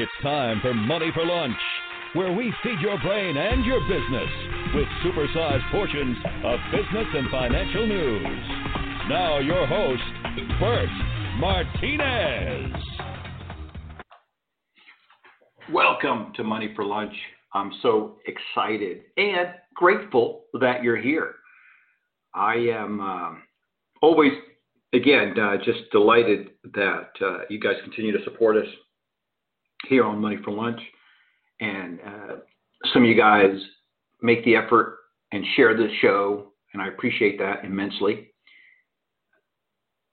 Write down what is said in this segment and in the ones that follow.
It's time for Money for Lunch, where we feed your brain and your business with supersized portions of business and financial news. Now, your host, Bert Martinez. Welcome to Money for Lunch. I'm so excited and grateful that you're here. I am um, always, again, uh, just delighted that uh, you guys continue to support us here on Money for Lunch. And uh, some of you guys make the effort and share this show, and I appreciate that immensely.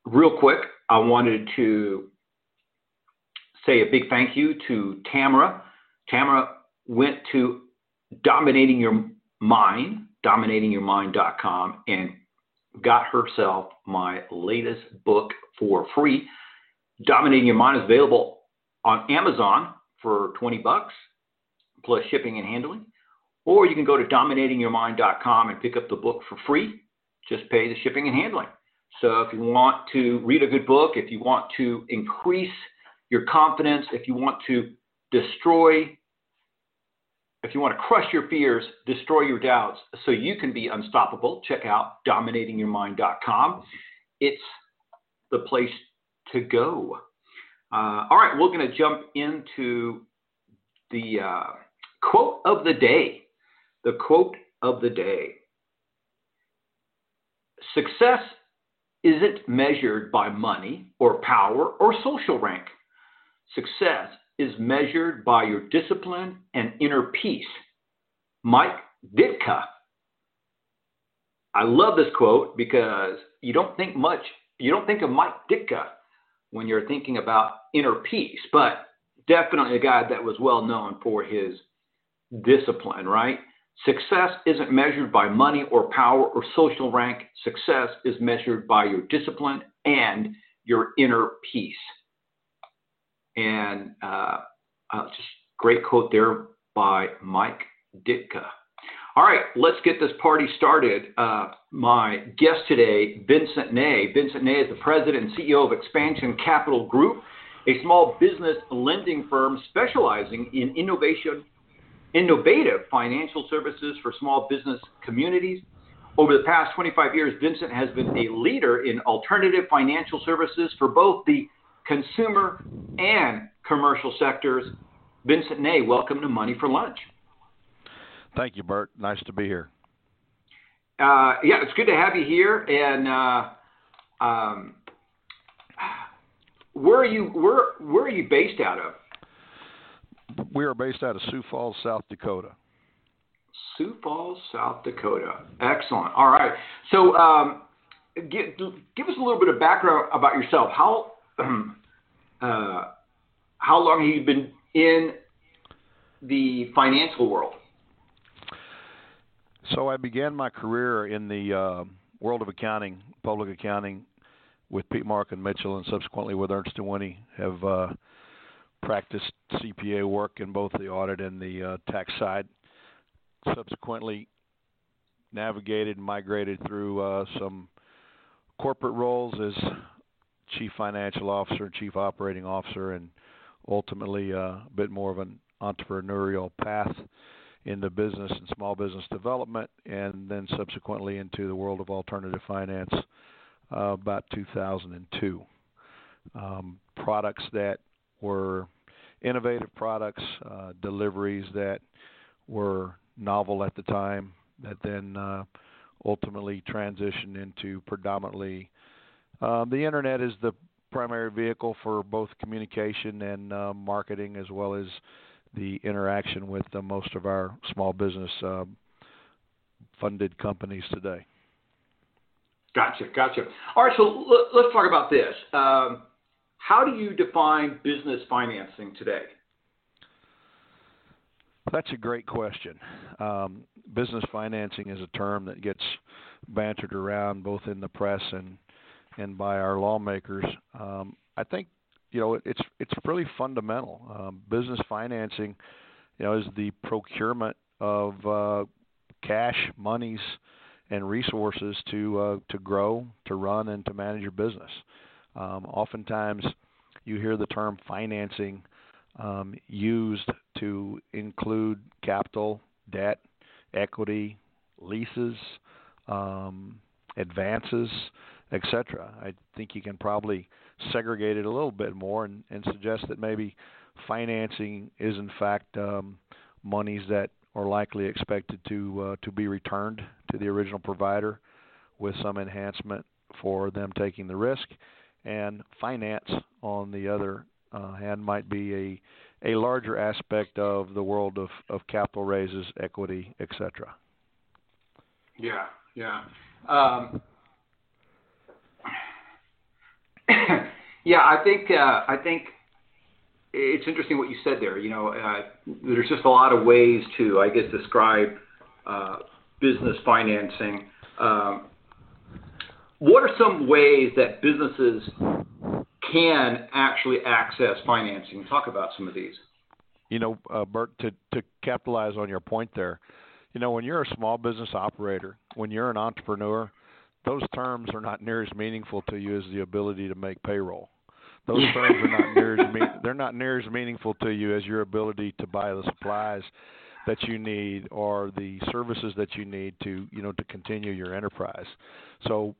Real quick, I wanted to say a big thank you to Tamara. Tamara went to Dominating Your Mind, dominatingyourmind.com, and got herself my latest book for free. Dominating Your Mind is available on Amazon for 20 bucks plus shipping and handling. Or you can go to dominatingyourmind.com and pick up the book for free. Just pay the shipping and handling. So if you want to read a good book, if you want to increase your confidence, if you want to destroy, if you want to crush your fears, destroy your doubts so you can be unstoppable, check out dominatingyourmind.com. It's the place to go. Uh, all right, we're going to jump into the uh, quote of the day. The quote of the day Success isn't measured by money or power or social rank. Success is measured by your discipline and inner peace. Mike Ditka. I love this quote because you don't think much, you don't think of Mike Ditka when you're thinking about inner peace, but definitely a guy that was well known for his discipline, right? Success isn't measured by money or power or social rank. Success is measured by your discipline and your inner peace. And uh, uh, just great quote there by Mike Ditka. All right, let's get this party started. Uh, my guest today, Vincent Ney. Vincent Ney is the president and CEO of Expansion Capital Group, a small business lending firm specializing in innovation, innovative financial services for small business communities. Over the past 25 years, Vincent has been a leader in alternative financial services for both the consumer and commercial sectors. Vincent Ney, welcome to Money for Lunch. Thank you, Bert. Nice to be here. Uh, yeah, it's good to have you here. And uh, um, where are you? Where Where are you based out of? We are based out of Sioux Falls, South Dakota. Sioux Falls, South Dakota. Excellent. All right. So, um, give, give us a little bit of background about yourself. How uh, How long have you been in the financial world? So I began my career in the uh, world of accounting, public accounting, with Peat Marwick and Mitchell, and subsequently with Ernst Whinney. Have uh, practiced CPA work in both the audit and the uh, tax side. Subsequently, navigated and migrated through uh, some corporate roles as chief financial officer, and chief operating officer, and ultimately uh, a bit more of an entrepreneurial path into business and small business development, and then subsequently into the world of alternative finance uh, about 2002. Um, products that were innovative products, uh, deliveries that were novel at the time, that then uh, ultimately transitioned into predominantly uh, the internet is the primary vehicle for both communication and uh, marketing, as well as the interaction with uh, most of our small business uh, funded companies today. Gotcha, gotcha. All right, so l- let's talk about this. Um, how do you define business financing today? That's a great question. Um, business financing is a term that gets bantered around both in the press and and by our lawmakers. Um, I think you know it's it's really fundamental. Um, business financing, you know, is the procurement of uh, cash, monies, and resources to uh, to grow, to run, and to manage your business. Um, oftentimes, you hear the term financing um, used to include capital, debt, equity, leases, um, advances, etc. I think you can probably segregate it a little bit more and, and suggest that maybe financing is in fact um, monies that are likely expected to uh, to be returned to the original provider with some enhancement for them taking the risk, and finance on the other uh, hand might be a a larger aspect of the world of, of capital raises, equity, etc. Yeah, yeah. Um, yeah, I think uh, I think it's interesting what you said there. You know, uh, there's just a lot of ways to, I guess, describe uh, business financing. Um, what are some ways that businesses can actually access financing? Talk about some of these. You know, uh, Bert, to to capitalize on your point there, you know, when you're a small business operator, when you're an entrepreneur, those terms are not near as meaningful to you as the ability to make payroll. Those terms are not near as me- they're not near as meaningful to you as your ability to buy the supplies that you need or the services that you need to you know to continue your enterprise. So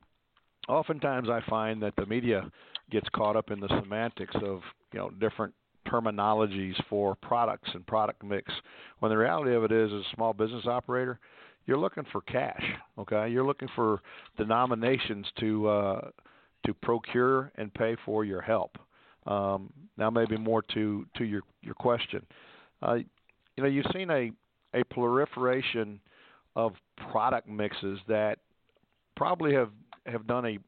oftentimes I find that the media gets caught up in the semantics of you know different terminologies for products and product mix when the reality of it is as a small business operator you're looking for cash okay you're looking for denominations to uh to procure and pay for your help um now maybe more to to your your question uh you know you've seen a a proliferation of product mixes that probably have have done a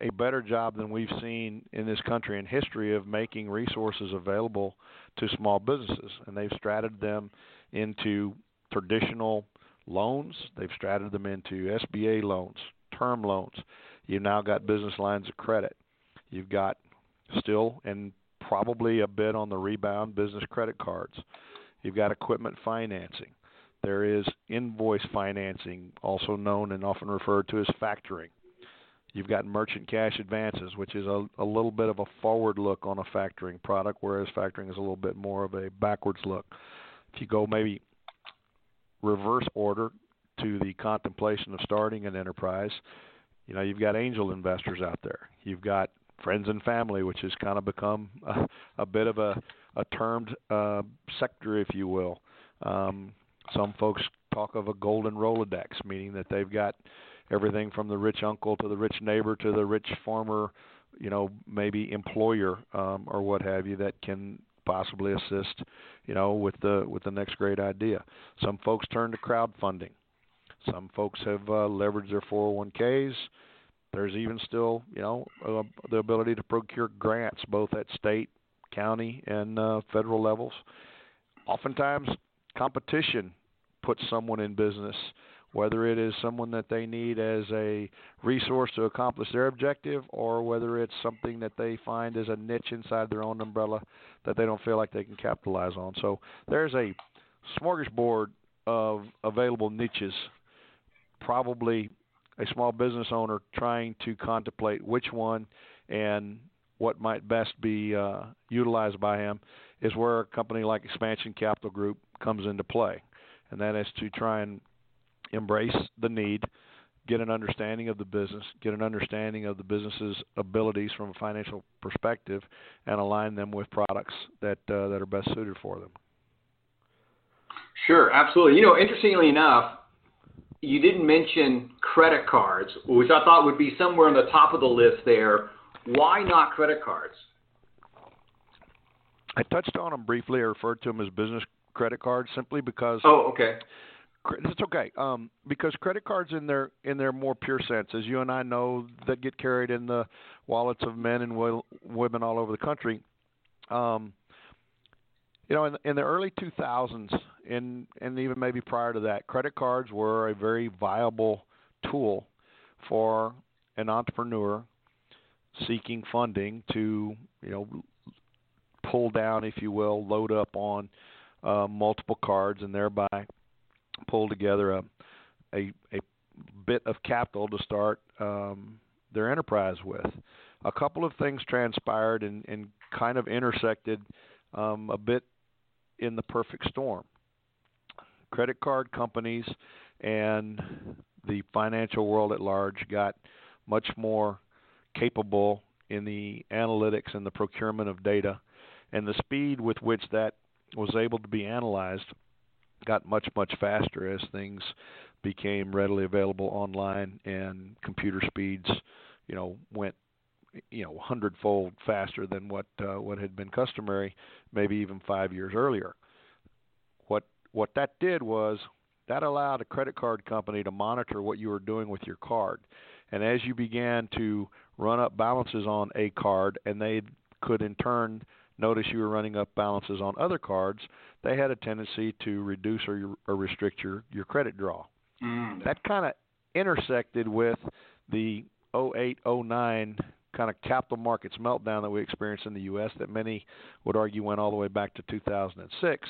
a better job than we've seen in this country in history of making resources available to small businesses, and they've strated them into traditional loans. They've strated them into SBA loans, term loans. You've now got business lines of credit. You've got still and probably a bit on the rebound business credit cards. You've got equipment financing. There is invoice financing, also known and often referred to as factoring. You've got merchant cash advances, which is a, a little bit of a forward look on a factoring product, whereas factoring is a little bit more of a backwards look. If you go maybe reverse order to the contemplation of starting an enterprise, you know, you've got angel investors out there. You've got friends and family, which has kind of become a, a bit of a, a termed uh, sector, if you will. Um, some folks talk of a golden Rolodex, meaning that they've got everything from the rich uncle to the rich neighbor to the rich farmer, you know, maybe employer um, or what have you that can possibly assist, you know, with the with the next great idea. Some folks turn to crowdfunding. Some folks have uh, leveraged their 401ks. There's even still, you know, uh, the ability to procure grants both at state, county, and uh, federal levels. Oftentimes, competition puts someone in business whether it is someone that they need as a resource to accomplish their objective or whether it's something that they find as a niche inside their own umbrella that they don't feel like they can capitalize on. So there's a smorgasbord of available niches, probably a small business owner trying to contemplate which one and what might best be uh, utilized by him is where a company like Expansion Capital Group comes into play. And that is to try and embrace the need, get an understanding of the business, get an understanding of the business's abilities from a financial perspective, and align them with products that uh, that are best suited for them. Sure, absolutely. You know, interestingly enough, you didn't mention credit cards, which I thought would be somewhere on the top of the list there. Why not credit cards? I touched on them briefly. I referred to them as business credit cards simply because. Oh, okay. It's okay um, because credit cards, in their in their more pure sense, as you and I know, that get carried in the wallets of men and women all over the country. Um, you know, in, in the early 2000s, and and even maybe prior to that, credit cards were a very viable tool for an entrepreneur seeking funding to, you know, pull down, if you will, load up on uh, multiple cards, and thereby pull together a a, a bit of capital to start um, their enterprise with. A couple of things transpired and, and kind of intersected um, a bit in the perfect storm. Credit card companies and the financial world at large got much more capable in the analytics and the procurement of data, and the speed with which that was able to be analyzed got much much faster as things became readily available online and computer speeds you know went you know hundredfold faster than what uh, what had been customary maybe even 5 years earlier what what that did was that allowed a credit card company to monitor what you were doing with your card and as you began to run up balances on a card and they could in turn notice you were running up balances on other cards, they had a tendency to reduce or, or restrict your, your credit draw. Mm. That kind of intersected with the 08 09 kind of capital markets meltdown that we experienced in the U.S. that many would argue went all the way back to 2006.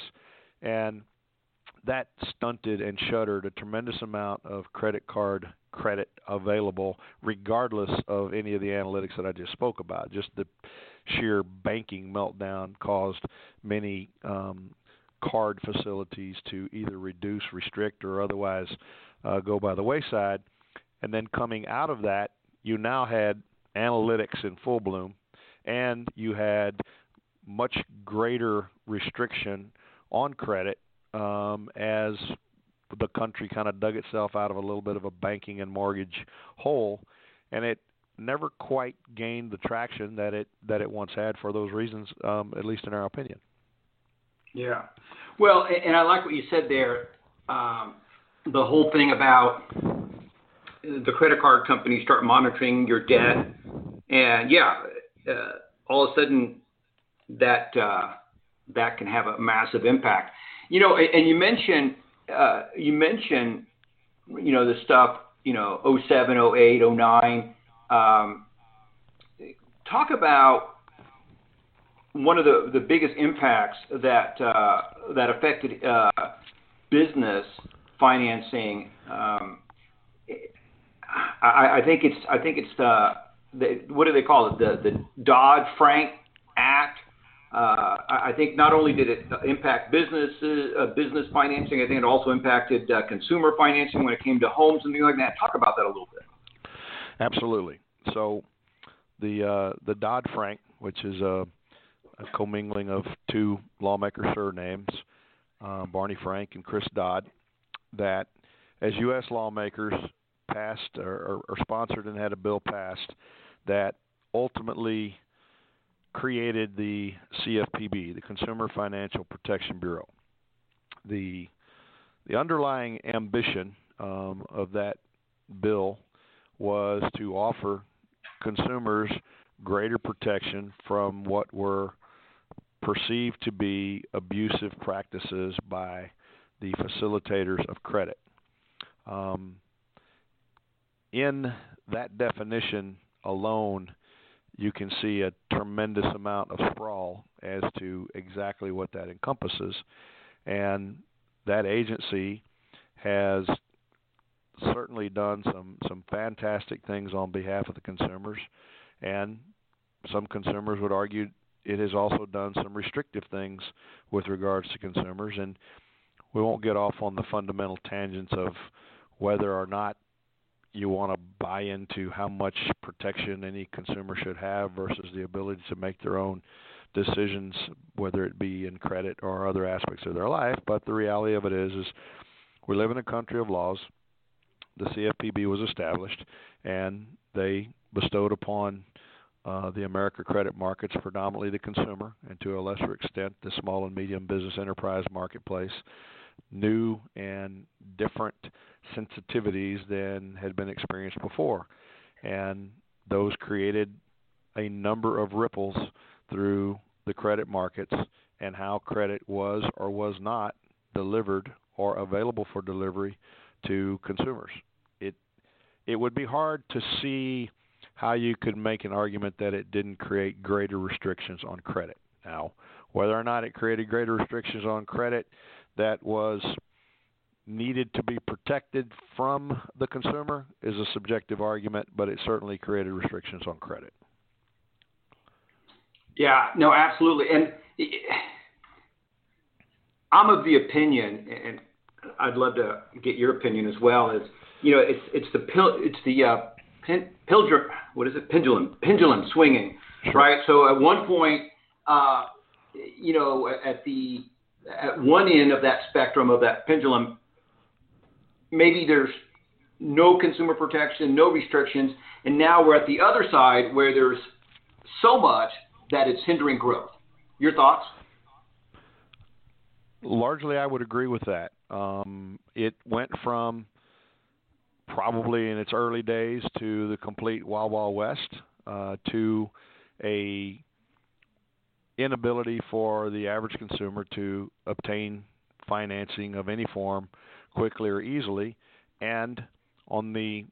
And that stunted and shuttered a tremendous amount of credit card credit available, regardless of any of the analytics that I just spoke about. Just the sheer banking meltdown caused many um, card facilities to either reduce, restrict, or otherwise uh, go by the wayside. And then coming out of that, you now had analytics in full bloom, and you had much greater restriction on credit um, as the country kind of dug itself out of a little bit of a banking and mortgage hole, and it never quite gained the traction that it that it once had for those reasons, um, at least in our opinion. Yeah, well, and I like what you said there. Um, the whole thing about the credit card companies start monitoring your debt, and yeah, uh, all of a sudden that uh, that can have a massive impact. You know, and you mentioned uh, you mentioned you know the stuff you know 07, 08, 09 um, talk about one of the, the biggest impacts that uh, that affected uh, business financing. Um, I, I, think it's I think it's the, the what do they call it the the Dodd Frank Act. Uh, I think not only did it impact businesses, uh, business financing, I think it also impacted uh, consumer financing when it came to homes and things like that. Talk about that a little bit. Absolutely. So the uh, the Dodd Frank, which is a, a commingling of two lawmaker surnames, uh, Barney Frank and Chris Dodd, that as U.S. lawmakers passed or, or, or sponsored and had a bill passed that ultimately created the CFPB, the Consumer Financial Protection Bureau. The the underlying ambition um, of that bill was to offer consumers greater protection from what were perceived to be abusive practices by the facilitators of credit. Um, in that definition alone, you can see a tremendous amount of sprawl as to exactly what that encompasses. And that agency has certainly done some some fantastic things on behalf of the consumers, and some consumers would argue it has also done some restrictive things with regards to consumers. And we won't get off on the fundamental tangents of whether or not you want to buy into how much protection any consumer should have versus the ability to make their own decisions, whether it be in credit or other aspects of their life. But the reality of it is, is we live in a country of laws the CFPB was established, and they bestowed upon uh, the America credit markets, predominantly the consumer, and to a lesser extent the small and medium business enterprise marketplace, new and different sensitivities than had been experienced before. And those created a number of ripples through the credit markets and how credit was or was not delivered or available for delivery to consumers it it would be hard to see how you could make an argument that it didn't create greater restrictions on credit. Now, whether or not it created greater restrictions on credit that was needed to be protected from the consumer is a subjective argument, but it certainly created restrictions on credit. Yeah, no, absolutely. And I'm of the opinion, and I'd love to get your opinion as well. Is you know, it's it's the pil- it's the uh, pilger, what is it? Pendulum, pendulum swinging, right? So at one point, uh, you know, at the at one end of that spectrum of that pendulum, maybe there's no consumer protection, no restrictions, and now we're at the other side where there's so much that it's hindering growth. Your thoughts? Largely, I would agree with that. Um, it went from probably in its early days to the complete Wild Wild West uh, to a inability for the average consumer to obtain financing of any form quickly or easily, and on the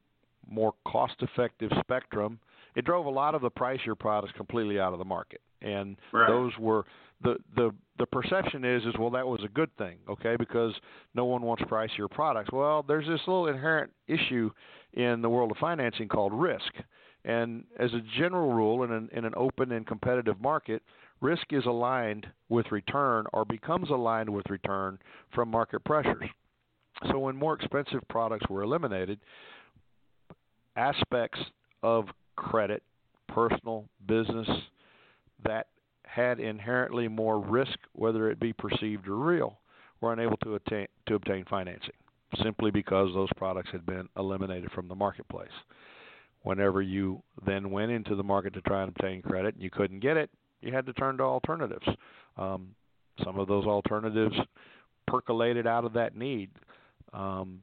more cost-effective spectrum, it drove a lot of the pricier products completely out of the market, and right. those were the the the perception is is well that was a good thing, okay, because no one wants pricier products. Well, there's this little inherent issue in the world of financing called risk, and as a general rule, in an in an open and competitive market, risk is aligned with return or becomes aligned with return from market pressures. So when more expensive products were eliminated, aspects of credit, personal, business, that had inherently more risk, whether it be perceived or real, were unable to attain to obtain financing, simply because those products had been eliminated from the marketplace. Whenever you then went into the market to try and obtain credit and you couldn't get it, you had to turn to alternatives. Um, some of those alternatives percolated out of that need. Um,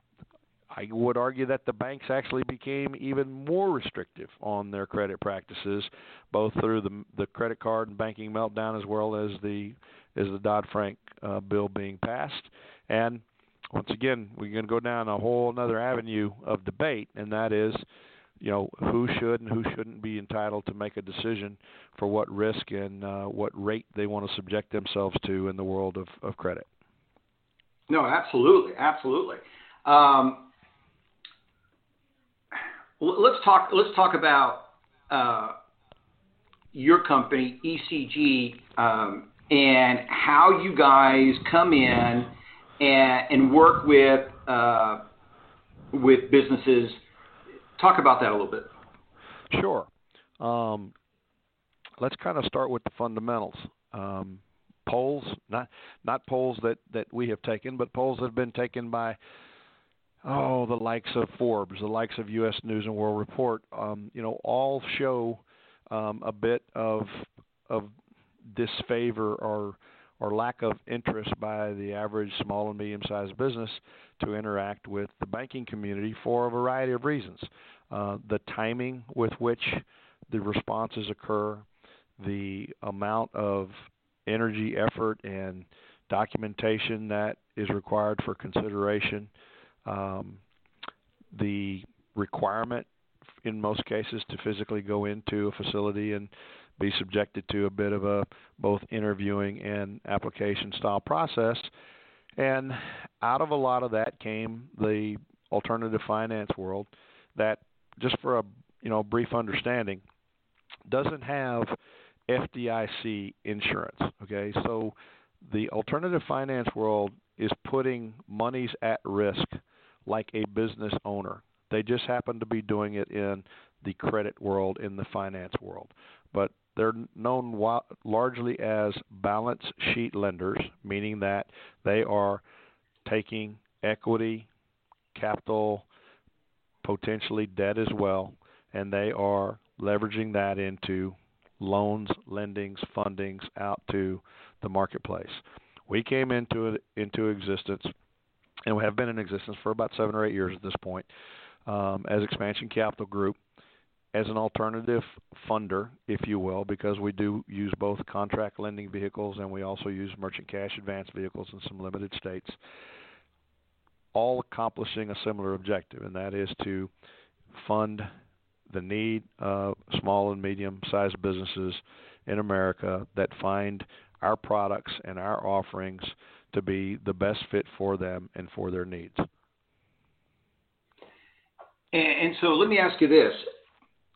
I would argue that the banks actually became even more restrictive on their credit practices, both through the the credit card and banking meltdown, as well as the as the Dodd Frank uh, bill being passed. And once again, we're going to go down a whole another avenue of debate, and that is, you know, who should and who shouldn't be entitled to make a decision for what risk and uh, what rate they want to subject themselves to in the world of, of credit. No, absolutely, absolutely. Um, let's talk. Let's talk about uh, your company, ECG, um, and how you guys come in and, and work with uh, with businesses. Talk about that a little bit. Sure. Um, let's kind of start with the fundamentals. Um, polls, not not polls that that we have taken, but polls that have been taken by oh the likes of Forbes, the likes of U.S. News and World Report. Um, you know, all show um, a bit of of disfavor or or lack of interest by the average small and medium sized business to interact with the banking community for a variety of reasons. Uh, the timing with which the responses occur, the amount of energy, effort, and documentation that is required for consideration. Um, the requirement, in most cases, to physically go into a facility and be subjected to a bit of a both interviewing and application style process. And out of a lot of that came the alternative finance world that just for a you know brief understanding doesn't have FDIC insurance. Okay, so the alternative finance world is putting monies at risk like a business owner. They just happen to be doing it in the credit world, in the finance world. But they're known largely as balance sheet lenders, meaning that they are taking equity, capital, potentially debt as well, and they are leveraging that into loans, lendings, fundings out to the marketplace. We came into it, into existence, and we have been in existence for about seven or eight years at this point, um, as Expansion Capital Group, as an alternative funder, if you will, because we do use both contract lending vehicles and we also use merchant cash advance vehicles in some limited states, all accomplishing a similar objective, and that is to fund the need of small and medium sized businesses in America that find our products and our offerings to be the best fit for them and for their needs. And, and so let me ask you this.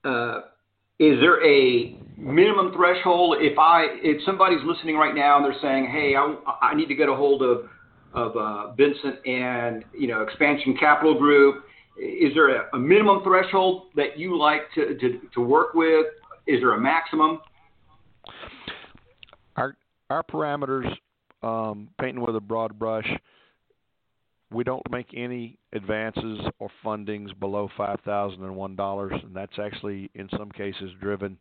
Uh, is there a minimum threshold? If I if somebody's listening right now and they're saying, "Hey, I, I need to get a hold of of uh, Vincent and you know Expansion Capital Group," is there a, a minimum threshold that you like to, to to work with? Is there a maximum? Our our parameters, um, painting with a broad brush, we don't make any advances or fundings below five thousand and one dollars, and that's actually in some cases driven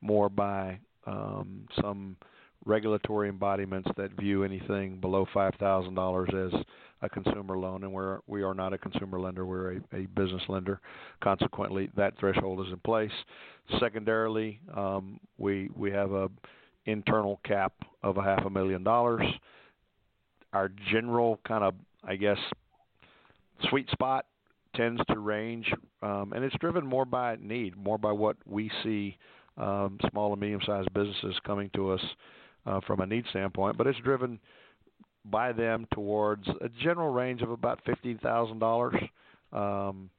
more by um, some regulatory embodiments that view anything below five thousand dollars as a consumer loan, and we're we are not a consumer lender; we're a, a business lender. Consequently, that threshold is in place. Secondarily, um, we we have a internal cap of a half a million dollars. Our general kind of, I guess, sweet spot tends to range, um, and it's driven more by need, more by what we see um, small and medium-sized businesses coming to us uh, from a need standpoint, but it's driven by them towards a general range of about fifteen thousand dollars, um,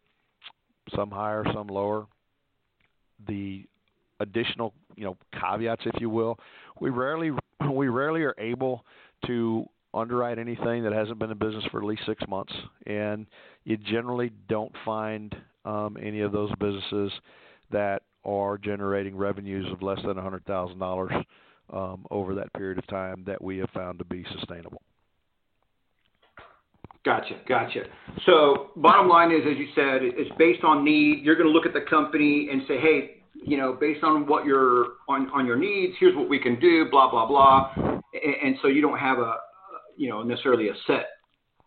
some higher, some lower. The additional, you know, caveats, if you will, we rarely we rarely are able to underwrite anything that hasn't been in business for at least six months, and you generally don't find um, any of those businesses that are generating revenues of less than $100,000 um, over that period of time that we have found to be sustainable. Gotcha, gotcha. So, bottom line is, as you said, it's based on need. You're going to look at the company and say, hey, you know, based on what your on on your needs, here's what we can do, blah blah blah, and, and so you don't have a, you know, necessarily a set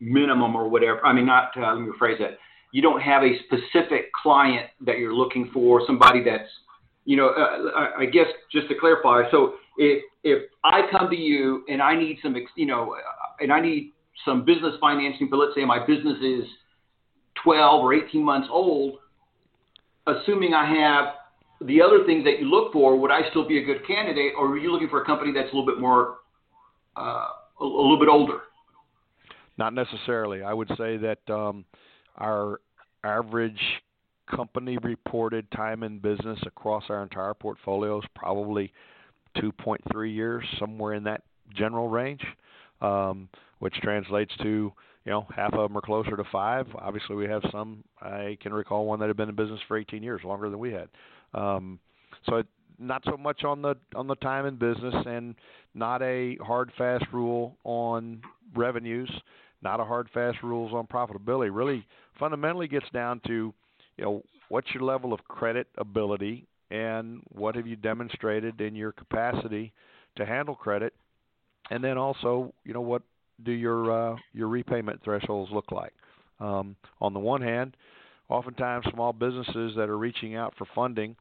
minimum or whatever. I mean, not uh, let me rephrase that. You don't have a specific client that you're looking for, somebody that's, you know, uh, I guess just to clarify. So if if I come to you and I need some, you know, and I need some business financing, but let's say my business is 12 or 18 months old, assuming I have the other things that you look for, would I still be a good candidate, or are you looking for a company that's a little bit more, uh, a, a little bit older? Not necessarily. I would say that um, our average company reported time in business across our entire portfolio is probably 2.3 years, somewhere in that general range, um, which translates to you know half of them are closer to five. Obviously, we have some. I can recall one that had been in business for 18 years, longer than we had. Um, so it, not so much on the on the time in business, and not a hard fast rule on revenues, not a hard fast rules on profitability. Really, fundamentally gets down to you know what's your level of credit ability and what have you demonstrated in your capacity to handle credit, and then also, you know, what do your uh, your repayment thresholds look like? Um, on the one hand, oftentimes small businesses that are reaching out for funding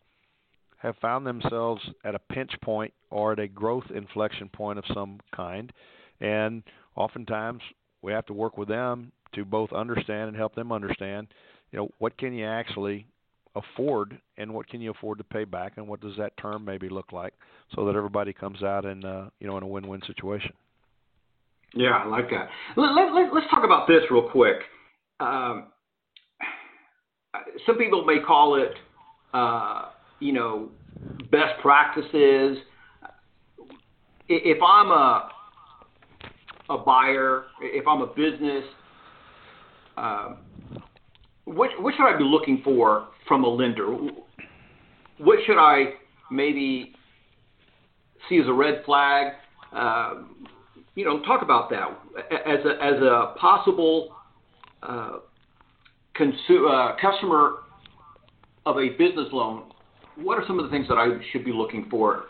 have found themselves at a pinch point or at a growth inflection point of some kind, and oftentimes we have to work with them to both understand and help them understand, you know, what can you actually afford and what can you afford to pay back and what does that term maybe look like so that everybody comes out in uh, you know in a win-win situation. Yeah, I like that. Let, let, let, let's talk about this real quick. Um, some people may call it, uh, you know, best practices. If I'm a a buyer, if I'm a business, um, what should I be looking for from a lender? What should I maybe see as a red flag? Uh, you know, talk about that as a possible uh, uh, customer of a business loan. What are some of the things that I should be looking for?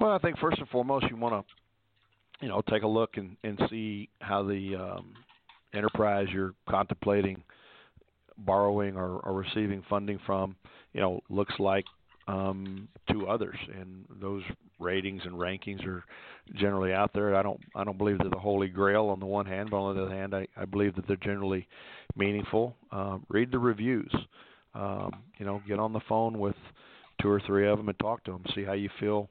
Well, I think first and foremost, you want to, you know, take a look and, and see how the um, enterprise you're contemplating borrowing or, or receiving funding from, you know, looks like um, to others, and those ratings and rankings are generally out there. I don't I don't believe they're the holy grail on the one hand, but on the other hand, I, I believe that they're generally meaningful. Uh, read the reviews. Um, you know, get on the phone with two or three of them and talk to them. See how you feel.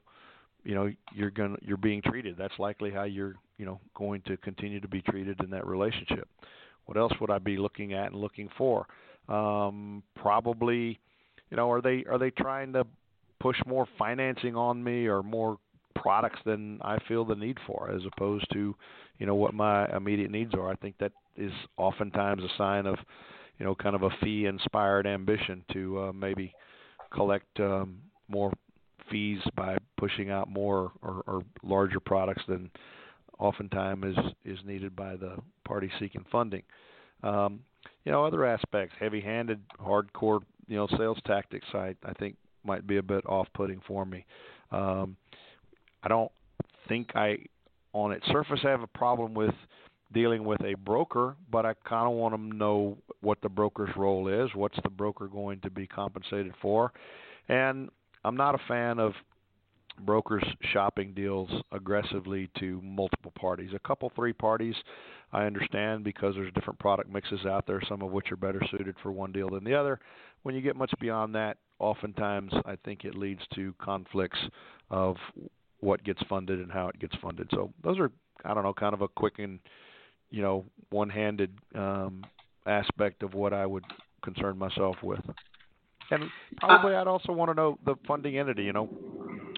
You know, you're going you're being treated. That's likely how you're you know going to continue to be treated in that relationship. What else would I be looking at and looking for? Um, probably, you know, are they are they trying to push more financing on me or more products than I feel the need for, as opposed to, you know, what my immediate needs are. I think that is oftentimes a sign of, you know, kind of a fee-inspired ambition to uh, maybe collect um, more fees by pushing out more or, or larger products than oftentimes is is needed by the party seeking funding. Um, you know, other aspects, heavy-handed, hardcore, you know, sales tactics, I I think might be a bit off-putting for me. Um, I don't think I, on its surface, I have a problem with dealing with a broker, but I kind of want to know what the broker's role is, what's the broker going to be compensated for, and I'm not a fan of brokers shopping deals aggressively to multiple parties. A couple, three parties, I understand because there's different product mixes out there, some of which are better suited for one deal than the other. When you get much beyond that, oftentimes I think it leads to conflicts of what gets funded and how it gets funded. So those are, I don't know, kind of a quick and you know one-handed um, aspect of what I would concern myself with. And probably I'd also want to know the funding entity. You know,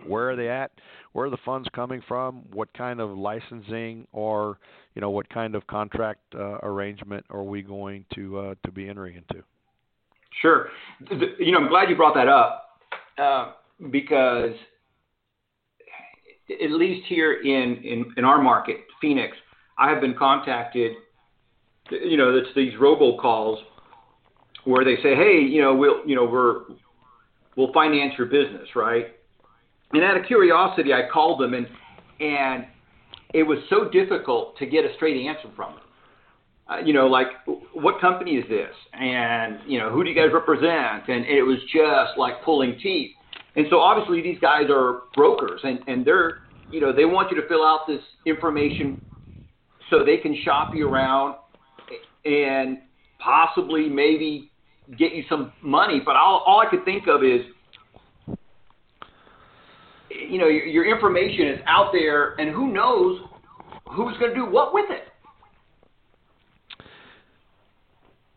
where are they at? Where are the funds coming from? What kind of licensing or you know what kind of contract uh, arrangement are we going to uh, to be entering into? Sure. You know, I'm glad you brought that up uh, because at least here in, in, in our market, Phoenix, I have been contacted. You know, it's these robocalls where they say, "Hey, you know, we'll, you know, we're, we'll finance your business, right?" And out of curiosity, I called them, and and it was so difficult to get a straight answer from them. Uh, you know, like, what company is this? And you know, who do you guys represent? And it was just like pulling teeth. And so obviously these guys are brokers, and and they're, you know, they want you to fill out this information so they can shop you around and possibly maybe get you some money. But all, all I could think of is, you know, your, your information is out there, and who knows who's going to do what with it.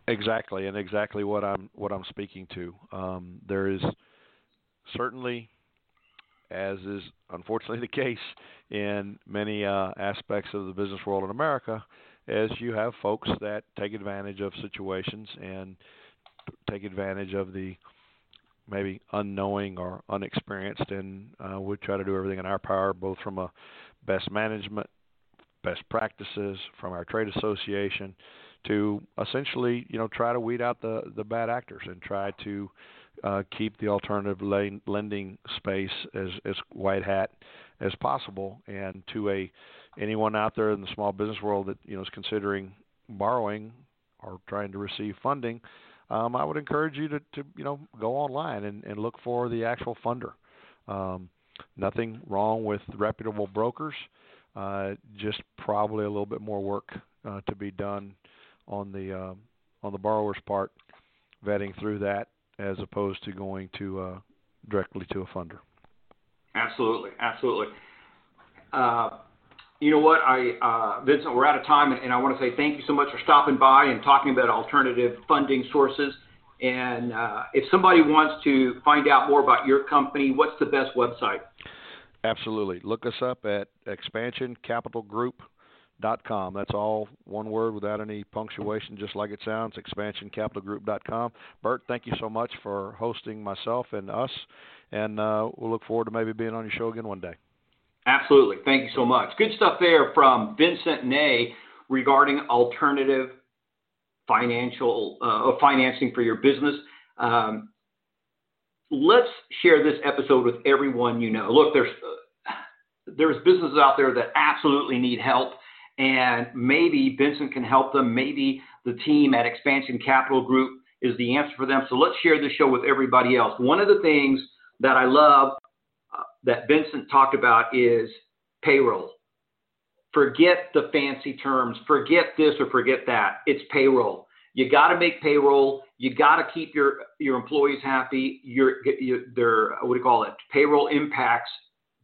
Exactly, and exactly what I'm what I'm speaking to. Um, there is certainly, as is unfortunately the case in many uh, aspects of the business world in America, is you have folks that take advantage of situations and take advantage of the maybe unknowing or unexperienced, and uh, we try to do everything in our power, both from a best management, best practices, from our trade association, to essentially, you know, try to weed out the the bad actors and try to uh, keep the alternative lending space as as white hat as possible. And to a anyone out there in the small business world that you know is considering borrowing or trying to receive funding, um, I would encourage you to, to you know go online and, and look for the actual funder. Um, nothing wrong with reputable brokers, uh, just probably a little bit more work uh, to be done on the uh, on the borrower's part, vetting through that as opposed to going to uh, directly to a funder. Absolutely, absolutely. You know what, I uh, Vincent, we're out of time, and, and, I want to say thank you so much for stopping by and talking about alternative funding sources. And uh, if somebody wants to find out more about your company, what's the best website? Absolutely. Look us up at expansioncapitalgroup.com. That's all one word without any punctuation, just like it sounds. Expansioncapitalgroup.com. Bert, thank you so much for hosting myself and us, and uh, we'll look forward to maybe being on your show again one day. Absolutely. Thank you so much. Good stuff there from Vincent Ney regarding alternative financial uh, financing for your business. Um, let's share this episode with everyone you know. Look, there's uh, there's businesses out there that absolutely need help, and maybe Vincent can help them. Maybe the team at Expansion Capital Group is the answer for them. So let's share this show with everybody else. One of the things that I love that Vincent talked about is payroll. Forget the fancy terms, forget this or forget that. It's payroll. You got to make payroll. You got to keep your your employees happy. Your, your their what do you call it? Payroll impacts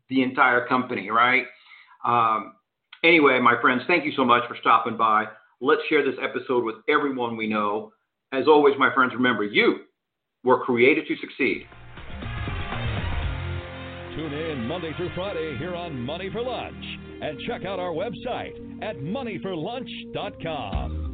the entire company, right? Um, anyway, my friends, thank you so much for stopping by. Let's share this episode with everyone we know. As always, my friends, remember you were created to succeed. Tune in Monday through Friday here on Money for Lunch and check out our website at moneyforlunch.com.